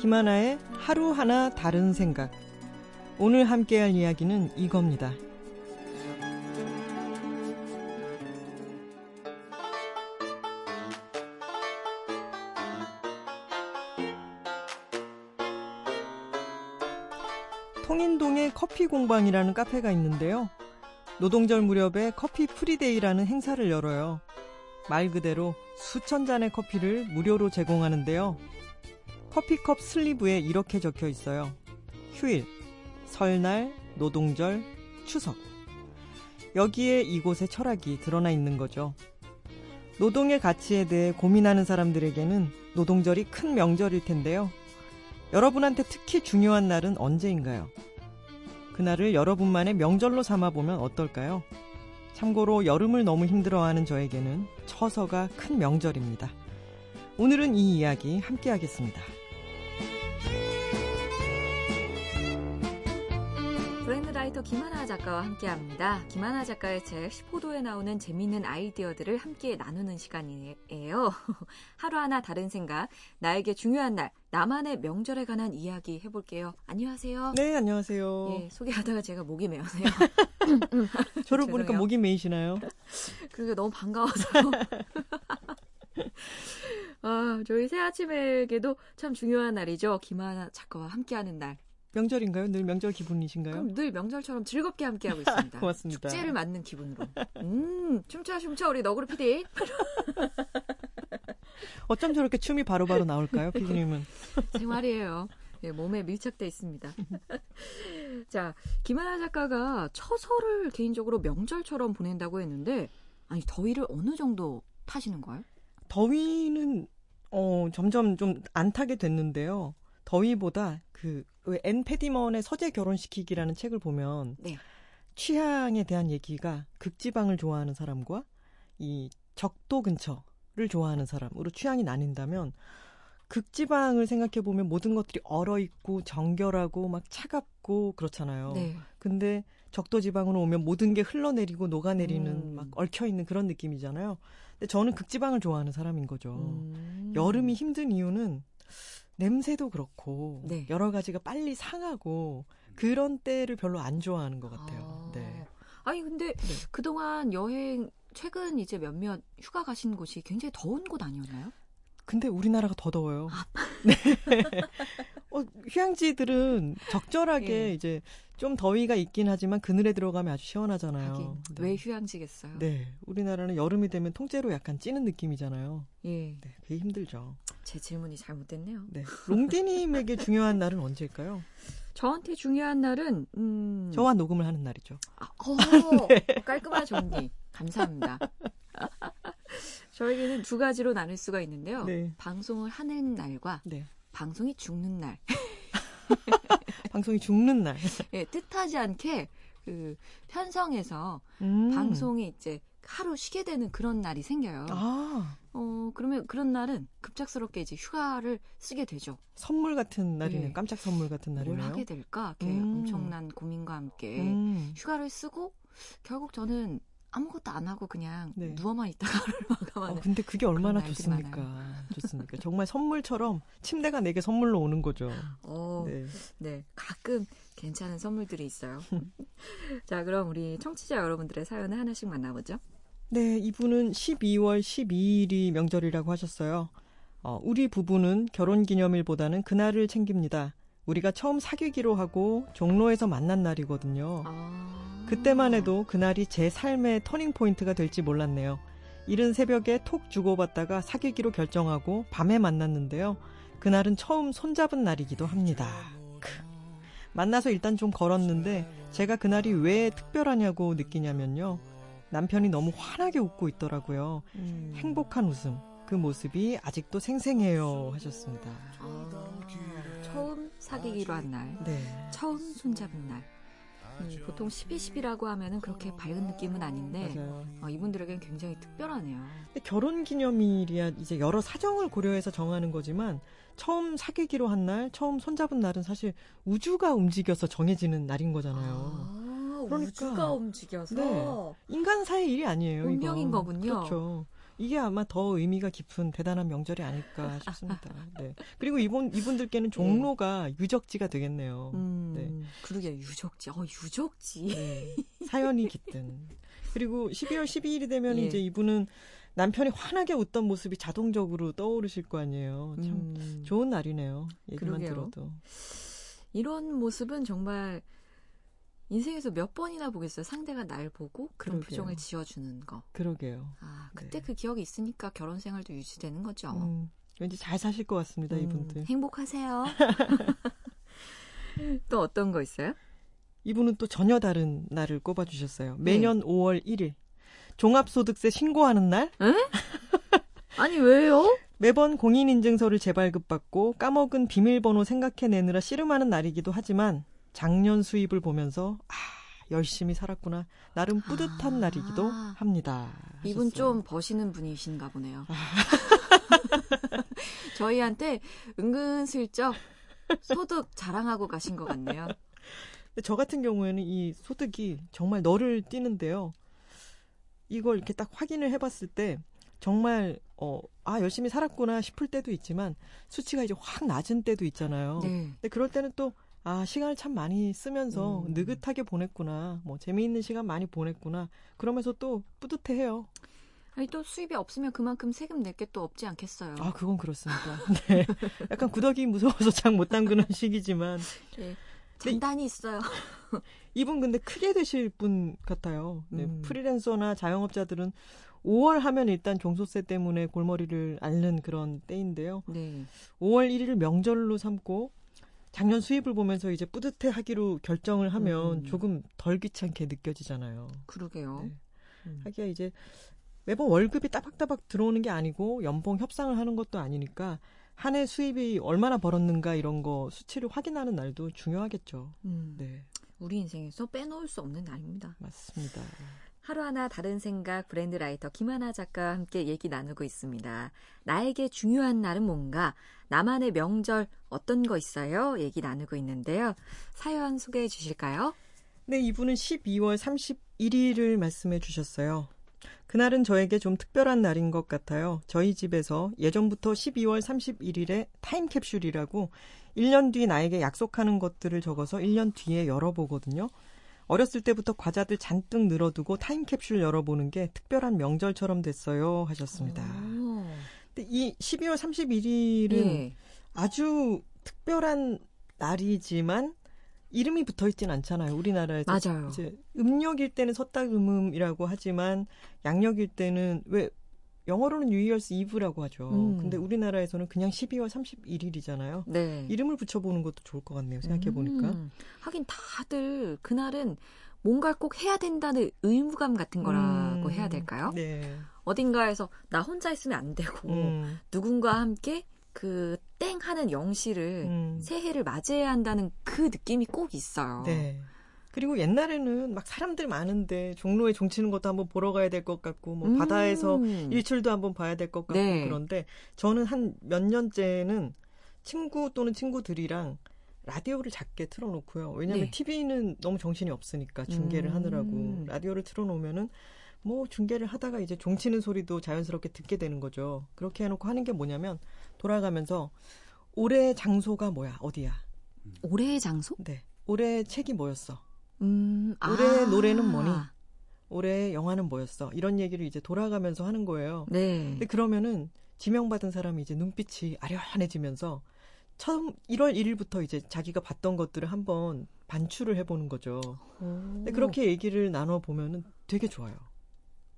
김하나의 하루하나 다른 생각. 오늘 함께할 이야기는 이겁니다. 통인동에 커피 공방이라는 카페가 있는데요. 노동절 무렵에 커피 free day라는 행사를 열어요. 말 그대로 수천 잔의 커피를 무료로 제공하는데요. 커피컵 슬리브에 이렇게 적혀 있어요. 휴일, 설날, 노동절, 추석. 여기에 이곳의 철학이 드러나 있는 거죠. 노동의 가치에 대해 고민하는 사람들에게는 노동절이 큰 명절일 텐데요. 여러분한테 특히 중요한 날은 언제인가요? 그날을 여러분만의 명절로 삼아보면 어떨까요? 참고로 여름을 너무 힘들어하는 저에게는 처서가 큰 명절입니다. 오늘은 이 이야기 함께 하겠습니다. 라이터 김하나 작가와 함께합니다. 김하나 작가의 책 10호도에 나오는 재미있는 아이디어들을 함께 나누는 시간이에요. 하루하나 다른 생각, 나에게 중요한 날, 나만의 명절에 관한 이야기 해볼게요. 안녕하세요. 네, 안녕하세요. 예, 소개하다가 제가 목이 메어네요. 저를 보니까 목이 메이시나요? 그게 너무 반가워서. 아, 저희 새 아침에게도 참 중요한 날이죠. 김하나 작가와 함께하는 날. 명절인가요? 늘 명절 기분이신가요? 그럼 늘 명절처럼 즐겁게 함께하고 있습니다. 고맙습니다. 축제를 맞는 기분으로. 음, 춤춰 춤춰 우리 너구리 PD. 어쩜 저렇게 춤이 바로바로 바로 나올까요, 피디님은? 생활이에요. 네, 몸에 밀착돼 있습니다. 자, 김하나 작가가 처서를 개인적으로 명절처럼 보낸다고 했는데, 아니 더위를 어느 정도 타시는 거예요? 더위는 어 점점 좀 안 타게 됐는데요. 더위보다 그 앤 패디먼의 서재 결혼시키기라는 책을 보면 네. 취향에 대한 얘기가 극지방을 좋아하는 사람과 이 적도 근처를 좋아하는 사람으로 취향이 나뉜다면 극지방을 생각해 보면 모든 것들이 얼어 있고 정결하고 막 차갑고 그렇잖아요. 네. 근데 적도 지방으로 오면 모든 게 흘러내리고 녹아내리는 음. 막 얽혀 있는 그런 느낌이잖아요. 근데 저는 극지방을 좋아하는 사람인 거죠. 음. 여름이 힘든 이유는 냄새도 그렇고 네. 여러 가지가 빨리 상하고 그런 때를 별로 안 좋아하는 것 같아요. 아. 네. 아니 근데 네. 그동안 여행 최근 이제 몇몇 휴가 가신 곳이 굉장히 더운 곳 아니었나요? 근데 우리나라가 더 더워요. 아. 네. 어, 휴양지들은 적절하게 예. 이제 좀 더위가 있긴 하지만 그늘에 들어가면 아주 시원하잖아요. 하긴, 네. 왜 휴양지겠어요? 네. 우리나라는 여름이 되면 통째로 약간 찌는 느낌이잖아요. 예. 네. 그게 힘들죠. 제 질문이 잘못됐네요. 네. 롱디님에게 중요한 날은 언제일까요? 저한테 중요한 날은 음... 저와 녹음을 하는 날이죠. 아, 어, 네. 깔끔한 정리. 감사합니다. 저에게는 두 가지로 나눌 수가 있는데요. 네. 방송을 하는 날과 네. 방송이 죽는 날. 방송이 죽는 날. 예, 뜻하지 않게 그 편성에서 음. 방송이 이제 하루 쉬게 되는 그런 날이 생겨요. 아. 어, 그러면 그런 날은 급작스럽게 이제 휴가를 쓰게 되죠. 선물 같은 날이네. 네. 깜짝 선물 같은 날이네요. 뭘 하게 될까? 이렇게 음. 엄청난 고민과 함께 음. 휴가를 쓰고 결국 저는 아무것도 안 하고 그냥 네. 누워만 있다가 하루를 마감하는. 어, 근데 그게 얼마나 좋습니까? 좋습니까? 정말 선물처럼 침대가 내게 선물로 오는 거죠. 어, 네. 네. 가끔 괜찮은 선물들이 있어요. 자, 그럼 우리 청취자 여러분들의 사연을 하나씩 만나보죠. 네, 이분은 12월 12일이 명절이라고 하셨어요. 어, 우리 부부는 결혼 기념일보다는 그날을 챙깁니다. 우리가 처음 사귀기로 하고 종로에서 만난 날이거든요. 아... 그때만 해도 그날이 제 삶의 터닝 포인트가 될지 몰랐네요. 이른 새벽에 톡 주고받다가 사귀기로 결정하고 밤에 만났는데요. 그날은 처음 손잡은 날이기도 합니다. 크. 만나서 일단 좀 걸었는데 제가 그날이 왜 특별하냐고 느끼냐면요. 남편이 너무 환하게 웃고 있더라고요. 음. 행복한 웃음. 그 모습이 아직도 생생해요 하셨습니다. 아, 사귀기로 한 날, 네. 처음 손잡은 날, 음, 보통 12, 10이라고 하면은 그렇게 밝은 느낌은 아닌데 어, 이분들에겐 굉장히 특별하네요. 결혼 기념일이야 이제 여러 사정을 고려해서 정하는 거지만 처음 사귀기로 한 날, 처음 손잡은 날은 사실 우주가 움직여서 정해지는 날인 거잖아요. 아, 그러니까 우주가 움직여서 네, 인간 사이 일이 아니에요. 운명인 이거. 거군요. 그렇죠. 이게 아마 더 의미가 깊은 대단한 명절이 아닐까 싶습니다. 네. 그리고 이분 이분들께는 종로가 유적지가 되겠네요. 음, 네. 그러게 유적지. 어, 유적지. 네. 사연이 깃든. 그리고 12월 12일이 되면 예. 이제 이분은 남편이 환하게 웃던 모습이 자동적으로 떠오르실 거 아니에요. 참 음, 좋은 날이네요. 얘기만 그러게요. 들어도. 이런 모습은 정말 인생에서 몇 번이나 보겠어요. 상대가 날 보고 그런 그러게요. 표정을 지어주는 거. 그러게요. 아, 그때 네. 그 기억이 있으니까 결혼 생활도 유지되는 거죠. 음, 왠지 잘 사실 것 같습니다, 음, 이분들. 행복하세요. 또 어떤 거 있어요? 이분은 또 전혀 다른 날을 꼽아주셨어요. 매년 5월 1일. 종합소득세 신고하는 날? 아니 왜요? 매번 공인인증서를 재발급받고 까먹은 비밀번호 생각해내느라 씨름하는 날이기도 하지만 작년 수입을 보면서 아, 열심히 살았구나. 나름 뿌듯한 아. 날이기도 합니다. 이분 하셨어요. 좀 버시는 분이신가 보네요. 저희한테 은근슬쩍 소득 자랑하고 가신 것 같네요. 저 같은 경우에는 이 소득이 정말 너를 띄는데요. 이걸 이렇게 딱 확인을 해봤을 때 정말 어, 아 열심히 살았구나 싶을 때도 있지만 수치가 이제 확 낮은 때도 있잖아요. 네. 근데 그럴 때는 또 아, 시간을 참 많이 쓰면서 음. 느긋하게 보냈구나. 뭐 재미있는 시간 많이 보냈구나. 그러면서 또 뿌듯해 해요. 아니 또 수입이 없으면 그만큼 세금 낼 게 또 없지 않겠어요. 아, 그건 그렇습니다. 네. 약간 구더기 무서워서 장 못 담그는 시기지만 네. 장단이 있어요. 이분 근데 크게 되실 분 같아요. 네, 음. 프리랜서나 자영업자들은 5월 하면 일단 종소세 때문에 골머리를 앓는 그런 때인데요. 네. 5월 1일을 명절로 삼고 작년 수입을 보면서 이제 뿌듯해 하기로 결정을 하면 음. 조금 덜 귀찮게 느껴지잖아요. 그러게요. 네. 음. 하기야 이제 매번 월급이 따박따박 들어오는 게 아니고 연봉 협상을 하는 것도 아니니까 한 해 수입이 얼마나 벌었는가 이런 거 수치를 확인하는 날도 중요하겠죠. 음. 네, 우리 인생에서 빼놓을 수 없는 날입니다. 맞습니다. 하루하나 다른 생각 브랜드 라이터 김하나 작가와 함께 얘기 나누고 있습니다. 나에게 중요한 날은 뭔가? 나만의 명절 어떤 거 있어요? 얘기 나누고 있는데요. 사연 소개해 주실까요? 네, 이분은 12월 31일을 말씀해 주셨어요. 그날은 저에게 좀 특별한 날인 것 같아요. 저희 집에서 예전부터 12월 31일에 타임캡슐이라고 1년 뒤 나에게 약속하는 것들을 적어서 1년 뒤에 열어보거든요. 어렸을 때부터 과자들 잔뜩 늘어두고 타임캡슐 열어보는 게 특별한 명절처럼 됐어요. 하셨습니다. 오. 근데 이 12월 31일은 예. 아주 특별한 날이지만 이름이 붙어 있진 않잖아요. 우리나라에서 맞아요. 이제 음력일 때는 서딱음음이라고 하지만 양력일 때는 왜 영어로는 뉴이얼스 이브라고 하죠. 음. 근데 우리나라에서는 그냥 12월 31일이잖아요. 네. 이름을 붙여보는 것도 좋을 것 같네요. 생각해 보니까. 음. 하긴 다들 그날은 뭔가를 꼭 해야 된다는 의무감 같은 거라고 음, 해야 될까요? 네. 어딘가에서 나 혼자 있으면 안 되고 음, 누군가와 함께 그 땡 하는 영시를 음. 새해를 맞이해야 한다는 그 느낌이 꼭 있어요. 네. 그리고 옛날에는 막 사람들 많은데 종로에 종치는 것도 한번 보러 가야 될 것 같고 뭐 음. 바다에서 일출도 한번 봐야 될 것 같고 네. 그런데 저는 한 몇 년째는 친구 또는 친구들이랑 라디오를 작게 틀어놓고요. 왜냐하면 네. TV는 너무 정신이 없으니까 중계를 음. 하느라고 라디오를 틀어놓으면은 뭐 중계를 하다가 이제 종치는 소리도 자연스럽게 듣게 되는 거죠. 그렇게 해놓고 하는 게 뭐냐면 돌아가면서 올해 장소가 뭐야 어디야? 올해의 장소? 네. 올해 책이 뭐였어? 음, 올해의 아. 노래는 뭐니? 올해 영화는 뭐였어? 이런 얘기를 이제 돌아가면서 하는 거예요. 네. 근데 그러면은 지명받은 사람이 이제 눈빛이 아련해지면서 처음 1월 1일부터 이제 자기가 봤던 것들을 한번 반추를 해보는 거죠. 근데 그렇게 얘기를 나눠 보면은 되게 좋아요.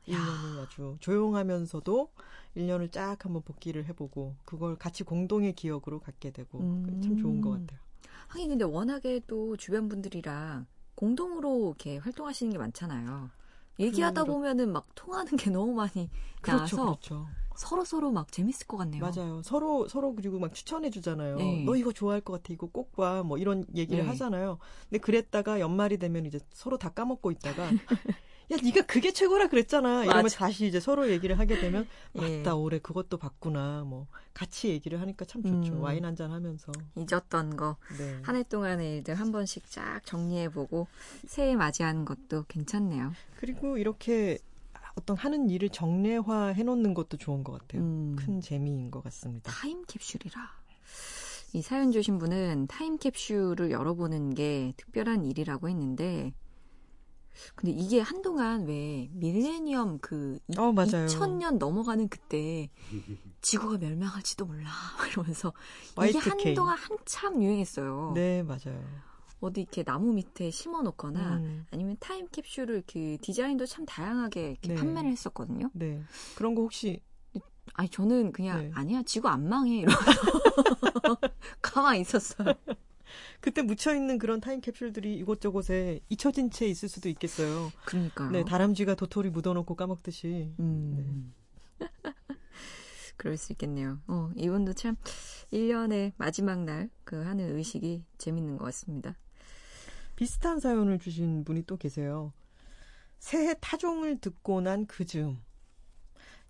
1년을 아주 조용하면서도 1년을 쫙 한번 복귀를 해보고 그걸 같이 공동의 기억으로 갖게 되고 음. 참 좋은 것 같아요. 하긴 근데 워낙에 또 주변 분들이랑 공동으로 이렇게 활동하시는 게 많잖아요. 얘기하다 보면은 막 통하는 게 너무 많이 그렇죠, 나와서 그렇죠. 서로 서로 막 재밌을 것 같네요. 맞아요. 서로 서로 그리고 막 추천해 주잖아요. 네. 너 이거 좋아할 것 같아. 이거 꼭 봐. 뭐 이런 얘기를 네. 하잖아요. 근데 그랬다가 연말이 되면 이제 서로 다 까먹고 있다가 야, 네가 그게 최고라 그랬잖아. 이러면 맞아. 다시 이제 서로 얘기를 하게 되면 예. 맞다. 올해 그것도 봤구나. 뭐 같이 얘기를 하니까 참 좋죠. 음. 와인 한 잔 하면서. 잊었던 거. 네. 한해 동안의 일들 한 번씩 쫙 정리해보고 새해 맞이하는 것도 괜찮네요. 그리고 이렇게 어떤 하는 일을 정례화 해 놓는 것도 좋은 것 같아요. 음. 큰 재미인 것 같습니다. 타임캡슐이라. 이 사연 주신 분은 타임캡슐을 열어보는 게 특별한 일이라고 했는데, 근데 이게 한동안 왜 밀레니엄 그 어, 맞아요. 2000년 넘어가는 그때 지구가 멸망할지도 몰라 이러면서 이게 Y2K. 한동안 한참 유행했어요. 네, 맞아요. 어디 이렇게 나무 밑에 심어 놓거나 음, 아니면 타임 캡슐을 그 디자인도 참 다양하게 이렇게 네. 판매를 했었거든요. 네. 그런 거 혹시 아니 저는 그냥 네. 아니야 지구 안 망해 이러면서 가만히 있었어요. 그때 묻혀 있는 그런 타임 캡슐들이 이곳저곳에 잊혀진 채 있을 수도 있겠어요. 그러니까요. 네, 다람쥐가 도토리 묻어놓고 까먹듯이. 음. 그럴 수 있겠네요. 어, 이분도 참 1년의 마지막 날 그 하는 의식이 재밌는 것 같습니다. 비슷한 사연을 주신 분이 또 계세요. 새해 타종을 듣고 난 그 즈음.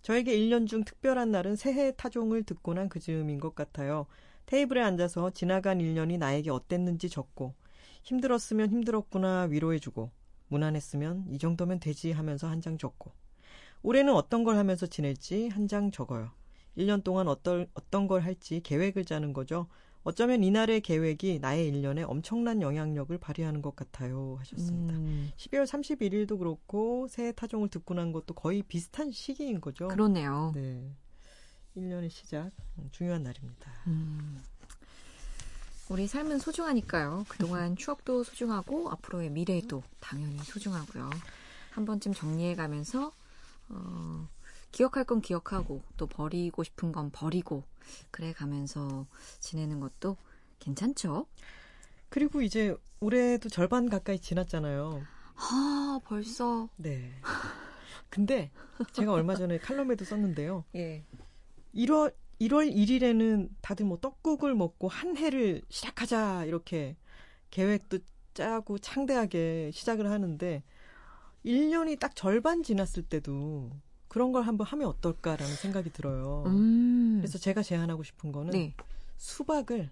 저에게 1년 중 특별한 날은 새해 타종을 듣고 난 그 즈음인 것 같아요. 테이블에 앉아서 지나간 1년이 나에게 어땠는지 적고, 힘들었으면 힘들었구나 위로해주고, 무난했으면 이 정도면 되지 하면서 한 장 적고, 올해는 어떤 걸 하면서 지낼지 한 장 적어요. 1년 동안 어떤, 어떤 걸 할지 계획을 짜는 거죠. 어쩌면 이날의 계획이 나의 1년에 엄청난 영향력을 발휘하는 것 같아요. 하셨습니다. 음, 12월 31일도 그렇고 새해 타종을 듣고 난 것도 거의 비슷한 시기인 거죠. 그러네요. 네. 1년의 시작. 음, 중요한 날입니다. 음. 우리 삶은 소중하니까요. 그동안 추억도 소중하고 앞으로의 미래도 당연히 소중하고요. 한 번쯤 정리해 가면서 어, 기억할 건 기억하고 또 버리고 싶은 건 버리고 그래 가면서 지내는 것도 괜찮죠? 그리고 이제 올해도 절반 가까이 지났잖아요. 아, 벌써 네. 근데 제가 얼마 전에 칼럼에도 썼는데요. 예. 1월 1월 1일에는 다들 뭐 떡국을 먹고 한 해를 시작하자 이렇게 계획도 짜고 창대하게 시작을 하는데 1년이 딱 절반 지났을 때도 그런 걸 한번 하면 어떨까라는 생각이 들어요. 음. 그래서 제가 제안하고 싶은 거는 네. 수박을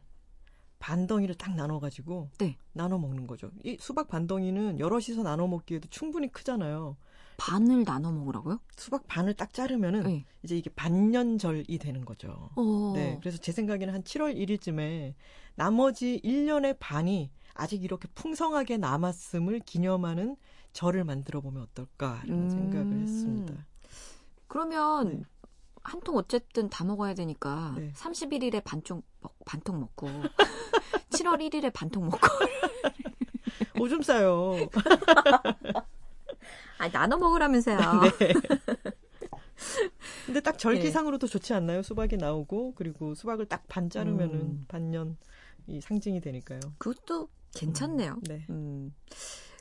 반덩이를 딱 나눠가지고 네. 나눠 먹는 거죠. 이 수박 반덩이는 여럿이서 나눠 먹기에도 충분히 크잖아요. 반을 나눠 먹으라고요? 수박 반을 딱 자르면은 네. 이제 이게 반년절이 되는 거죠. 어. 네, 그래서 제 생각에는 한 7월 1일쯤에 나머지 1년의 반이 아직 이렇게 풍성하게 남았음을 기념하는 절을 만들어 보면 어떨까라는 음. 생각을 했습니다. 그러면 네. 한통 어쨌든 다 먹어야 되니까 네. 31일에 반쪽 먹- 반통 먹고 7월 1일에 반통 먹고 오줌 싸요. 아니 나눠 먹으라면서요. 네. 근데 딱 네. 절기상으로도 좋지 않나요? 수박이 나오고 그리고 수박을 딱 반 자르면은 음. 반년 이 상징이 되니까요. 그것도 괜찮네요. 네. 음.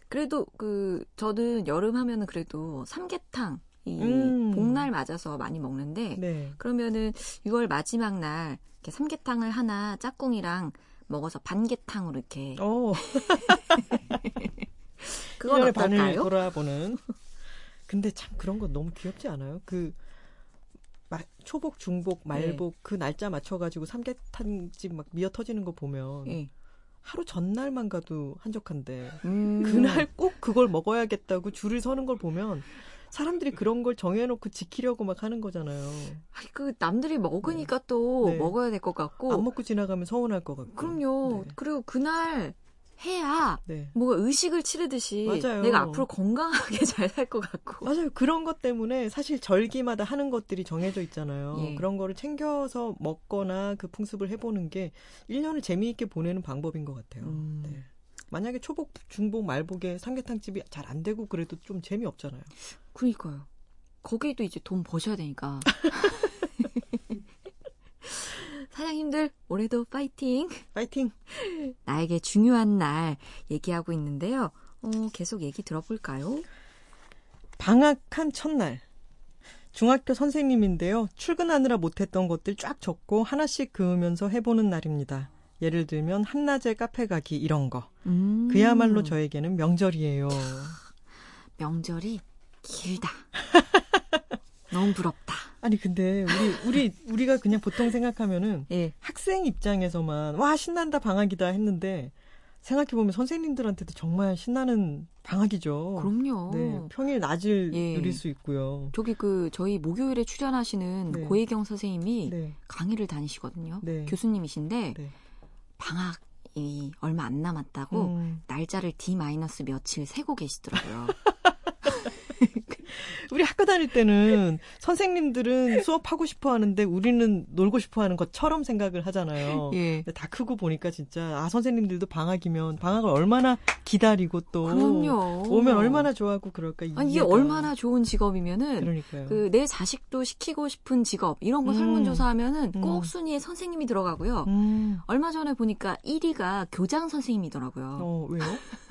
그래도 그 저는 여름 하면은 그래도 삼계탕 이 음. 복날 맞아서 많이 먹는데 네. 그러면은 6월 마지막 날 이렇게 삼계탕을 하나 짝꿍이랑 먹어서 반계탕으로 이렇게 어, 그건 1년의 반을 어떨까요? 돌아보는. 근데 참 그런 거 너무 귀엽지 않아요? 그 마- 초복, 중복, 말복 그 날짜 맞춰가지고 삼계탕집 막 미어 터지는 거 보면 예. 하루 전날만 가도 한적한데 음. 그날 꼭 그걸 먹어야겠다고 줄을 서는 걸 보면 사람들이 그런 걸 정해놓고 지키려고 막 하는 거잖아요. 아니, 그 남들이 먹으니까 또 네. 먹어야 될 것 같고. 안 먹고 지나가면 서운할 것 같고. 그럼요. 네. 그리고 그날 해야 네. 뭐 의식을 치르듯이 맞아요. 내가 앞으로 건강하게 잘 살 것 같고. 맞아요. 그런 것 때문에 사실 절기마다 하는 것들이 정해져 있잖아요. 예. 그런 거를 챙겨서 먹거나 그 풍습을 해보는 게 1년을 재미있게 보내는 방법인 것 같아요. 음. 네. 만약에 초복, 중복, 말복에 삼계탕집이 잘 안 되고 그래도 좀 재미없잖아요. 그러니까요. 거기도 이제 돈 버셔야 되니까. 사장님들 올해도 파이팅! 파이팅! 나에게 중요한 날 얘기하고 있는데요. 어, 계속 얘기 들어볼까요? 방학한 첫날. 중학교 선생님인데요. 출근하느라 못했던 것들 쫙 적고 하나씩 그으면서 해보는 날입니다. 예를 들면 한낮에 카페 가기 이런 거. 음, 그야말로 저에게는 명절이에요. 명절이 길다. 너무 부럽다. 아니 근데 우리 우리 우리가 그냥 보통 생각하면은 예. 학생 입장에서만 와 신난다 방학이다 했는데 생각해 보면 선생님들한테도 정말 신나는 방학이죠. 그럼요. 네, 평일 낮을 예. 누릴 수 있고요. 저기 그 저희 목요일에 출연하시는 네. 고혜경 선생님이 네, 강의를 다니시거든요. 네. 교수님이신데 네. 방학 이 얼마 안 남았다고 음, 날짜를 D 마이너스 며칠 세고 계시더라고요. 우리 학교 다닐 때는 선생님들은 수업하고 싶어 하는데 우리는 놀고 싶어 하는 것처럼 생각을 하잖아요. 예. 다 크고 보니까 진짜 아 선생님들도 방학이면 방학을 얼마나 기다리고 또 그럼요. 오면 얼마나 좋아하고 그럴까 아니, 이게. 얼마나 좋은 직업이면은 그러니까요. 그 내 자식도 시키고 싶은 직업 이런 거 음. 설문조사하면은 음. 꼭 순위에 선생님이 들어가고요. 음, 얼마 전에 보니까 1위가 교장 선생님이더라고요. 어 왜요?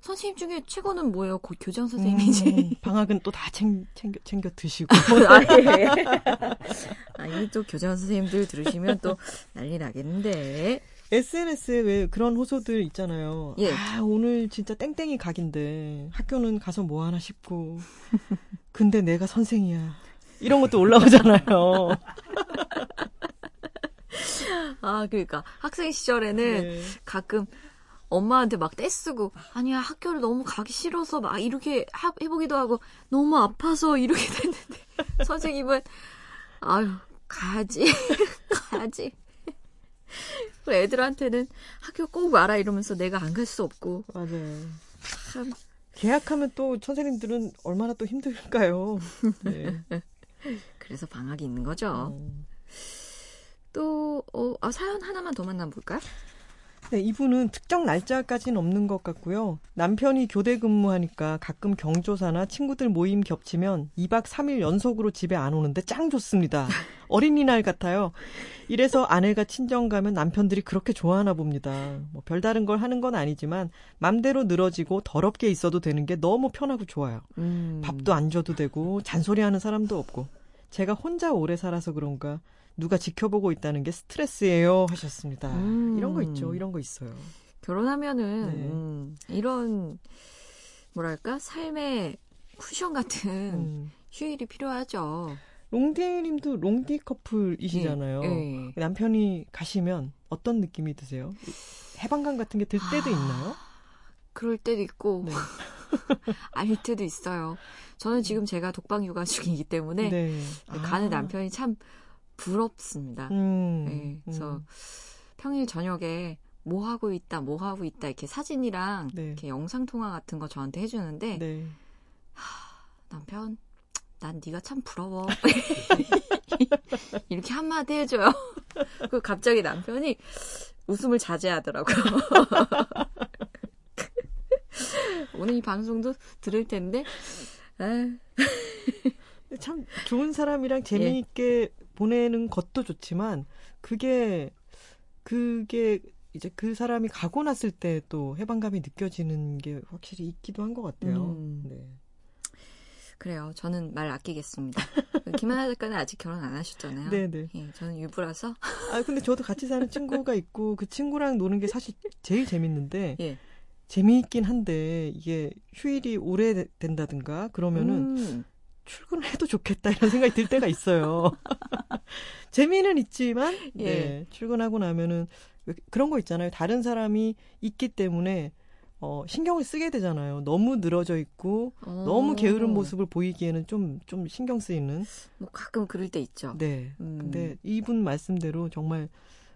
선생님 중에 최고는 뭐예요? 고- 교장 선생님이지. 음, 방학은 또 다 챙겨 챙겨 드시고 아, 예. 아, 이게 또 교장 선생님들 들으시면 또 난리 나겠는데. SNS에 왜 그런 호소들 있잖아요. 예. 아, 오늘 진짜 땡땡이 각인데 학교는 가서 뭐 하나 싶고. 근데 내가 선생이야. 이런 것도 올라오잖아요. 아, 그러니까 학생 시절에는 네. 가끔 엄마한테 막 떼쓰고 아니야 학교를 너무 가기 싫어서 막 이렇게 하- 해보기도 하고 너무 아파서 이렇게 됐는데 선생님은 아유 가야지 가야지 그 애들한테는 학교 꼭 와라 이러면서 내가 안 갈 수 없고 맞아요. 참 계약하면 또 선생님들은 얼마나 또 힘들까요? 네. 그래서 방학이 있는 거죠. 어. 또 어, 아, 사연 하나만 더 만나볼까요? 네, 이분은 특정 날짜까지는 없는 것 같고요. 남편이 교대 근무하니까 가끔 경조사나 친구들 모임 겹치면 2박 3일 연속으로 집에 안 오는데 짱 좋습니다. 어린이날 같아요. 이래서 아내가 친정 가면 남편들이 그렇게 좋아하나 봅니다. 뭐 별다른 걸 하는 건 아니지만 맘대로 늘어지고 더럽게 있어도 되는 게 너무 편하고 좋아요. 음. 밥도 안 줘도 되고 잔소리하는 사람도 없고 제가 혼자 오래 살아서 그런가 누가 지켜보고 있다는 게 스트레스예요 하셨습니다. 음. 이런 거 있죠. 이런 거 있어요. 결혼하면은 네. 음, 이런 뭐랄까 삶의 쿠션 같은 음. 휴일이 필요하죠. 롱디님도 롱디 커플이시잖아요. 예, 예. 남편이 가시면 어떤 느낌이 드세요? 해방감 같은 게 들 때도 아, 있나요? 그럴 때도 있고 네. 아닐 때도 있어요. 저는 지금 제가 독방 육아 중이기 때문에 네. 가는 아. 남편이 참 부럽습니다. 음. 네, 그래서 음. 평일 저녁에 뭐 하고 있다, 뭐 하고 있다 이렇게 사진이랑 네. 이렇게 영상 통화 같은 거 저한테 해주는데 네. 남편, 난 네가 참 부러워. 이렇게 한마디 해줘요. 그 갑자기 남편이 웃음을 자제하더라고요. 오늘 이 방송도 들을 텐데, 아, 참 좋은 사람이랑 재미있게 보내는 것도 좋지만 그게 그게 이제 그 사람이 가고 났을 때 또 해방감이 느껴지는 게 확실히 있기도 한 것 같아요. 음. 네. 그래요. 저는 말 아끼겠습니다. 김하나 작가는 아직 결혼 안 하셨잖아요. 네네. 예, 저는 유부라서. 아 근데 저도 같이 사는 친구가 있고 그 친구랑 노는 게 사실 제일 재밌는데 예. 재미있긴 한데 이게 휴일이 오래 된다든가 그러면은 음, 출근을 해도 좋겠다 이런 생각이 들 때가 있어요. 재미는 있지만 네, 예. 출근하고 나면은 왜 그런 거 있잖아요. 다른 사람이 있기 때문에 어, 신경을 쓰게 되잖아요. 너무 늘어져 있고 어, 너무 게으른 모습을 보이기에는 좀좀 신경 쓰이는. 뭐 가끔 그럴 때 있죠. 네. 음. 근데 이분 말씀대로 정말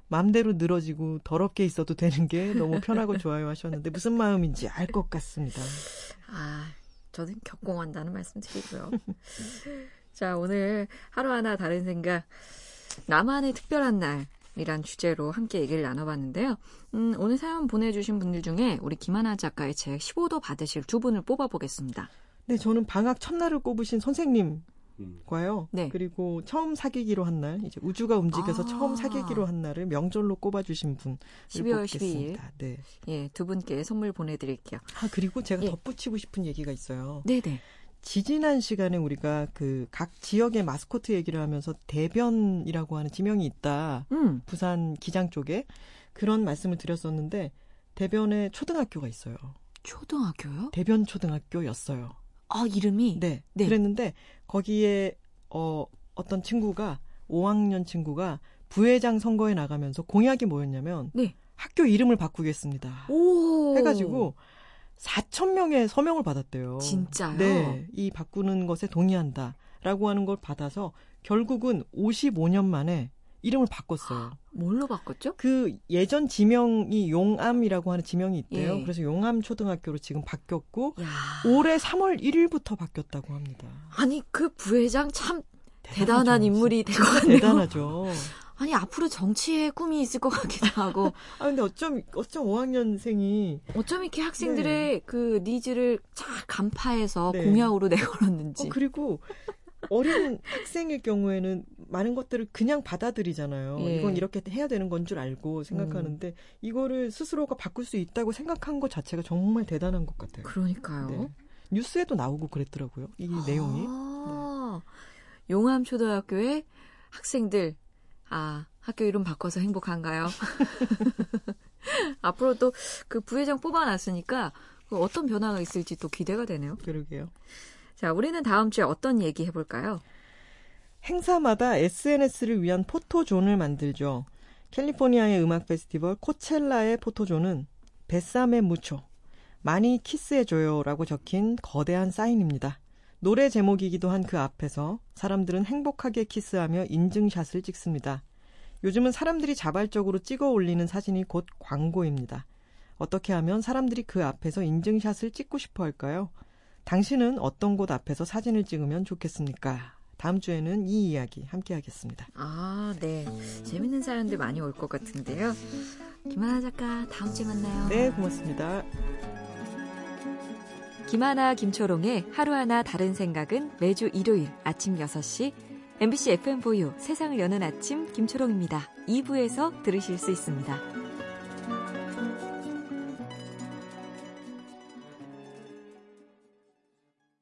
맘대로 늘어지고 더럽게 있어도 되는 게 너무 편하고 좋아요 하셨는데 무슨 마음인지 알 것 같습니다. 아, 저는 격공한다는 말씀 드리고요. 자, 오늘 하루하나 다른 생각, 나만의 특별한 날 이란 주제로 함께 얘기를 나눠봤는데요. 음, 오늘 사연 보내주신 분들 중에 우리 김하나 작가의 책 15도 받으실 두 분을 뽑아보겠습니다. 네, 저는 방학 첫날을 꼽으신 선생님 음. 과요. 네. 그리고 처음 사귀기로 한 날, 이제 우주가 움직여서 아. 처음 사귀기로 한 날을 명절로 꼽아주신 분 12월 뽑겠습니다. 네. 예, 두 분께 선물 보내드릴게요. 아 그리고 제가 예. 덧붙이고 싶은 얘기가 있어요. 네네. 지지난 시간에 우리가 그 각 지역의 마스코트 얘기를 하면서 대변이라고 하는 지명이 있다. 음, 부산 기장 쪽에 그런 말씀을 드렸었는데 대변에 초등학교가 있어요. 초등학교요? 대변 초등학교였어요. 아, 이름이? 네. 네. 그랬는데 거기에 어 어떤 친구가 5학년 친구가 부회장 선거에 나가면서 공약이 뭐였냐면 네. 학교 이름을 바꾸겠습니다. 오. 해가지고 4천 명의 서명을 받았대요. 진짜요? 네, 이 바꾸는 것에 동의한다라고 하는 걸 받아서 결국은 55년 만에 이름을 바꿨어요. 뭘로 바꿨죠? 그 예전 지명이 용암이라고 하는 지명이 있대요. 예. 그래서 용암 초등학교로 지금 바뀌었고 야. 올해 3월 1일부터 바뀌었다고 합니다. 아니 그 부회장 참 대단하죠. 대단한 인물이 될 것 같네요. 대단하죠. 아니 앞으로 정치에 꿈이 있을 것 같기도 하고 아 근데 어쩜 어쩜 5학년생이 어쩜 이렇게 학생들의 그 needs를 잘 간파해서 네. 공약으로 내걸었는지. 어, 그리고 어린 학생일 경우에는 많은 것들을 그냥 받아들이잖아요. 예. 이건 이렇게 해야 되는 건 줄 알고 생각하는데 음. 이거를 스스로가 바꿀 수 있다고 생각한 것 자체가 정말 대단한 것 같아요. 그러니까요. 네. 뉴스에도 나오고 그랬더라고요. 이 내용이. 아, 용암 초등학교의 학생들 아 학교 이름 바꿔서 행복한가요? 앞으로 또 그 부회장 뽑아놨으니까 그 어떤 변화가 있을지 또 기대가 되네요. 그러게요. 자, 우리는 다음 주에 어떤 얘기 해볼까요? 행사마다 SNS를 위한 포토존을 만들죠. 캘리포니아의 음악 페스티벌 코첼라의 포토존은 Bésame mucho 많이 키스해줘요라고 적힌 거대한 사인입니다. 노래 제목이기도 한 그 앞에서 사람들은 행복하게 키스하며 인증샷을 찍습니다. 요즘은 사람들이 자발적으로 찍어 올리는 사진이 곧 광고입니다. 어떻게 하면 사람들이 그 앞에서 인증샷을 찍고 싶어 할까요? 당신은 어떤 곳 앞에서 사진을 찍으면 좋겠습니까? 다음 주에는 이 이야기 함께 하겠습니다. 아, 네. 재밌는 사연들 많이 올 것 같은데요. 김하나 작가, 다음 주에 만나요. 네, 고맙습니다. 김하나, 김초롱의 하루하나 다른 생각은 매주 일요일 아침 6시 MBC FM4U 세상을 여는 아침 김초롱입니다. 2부에서 들으실 수 있습니다.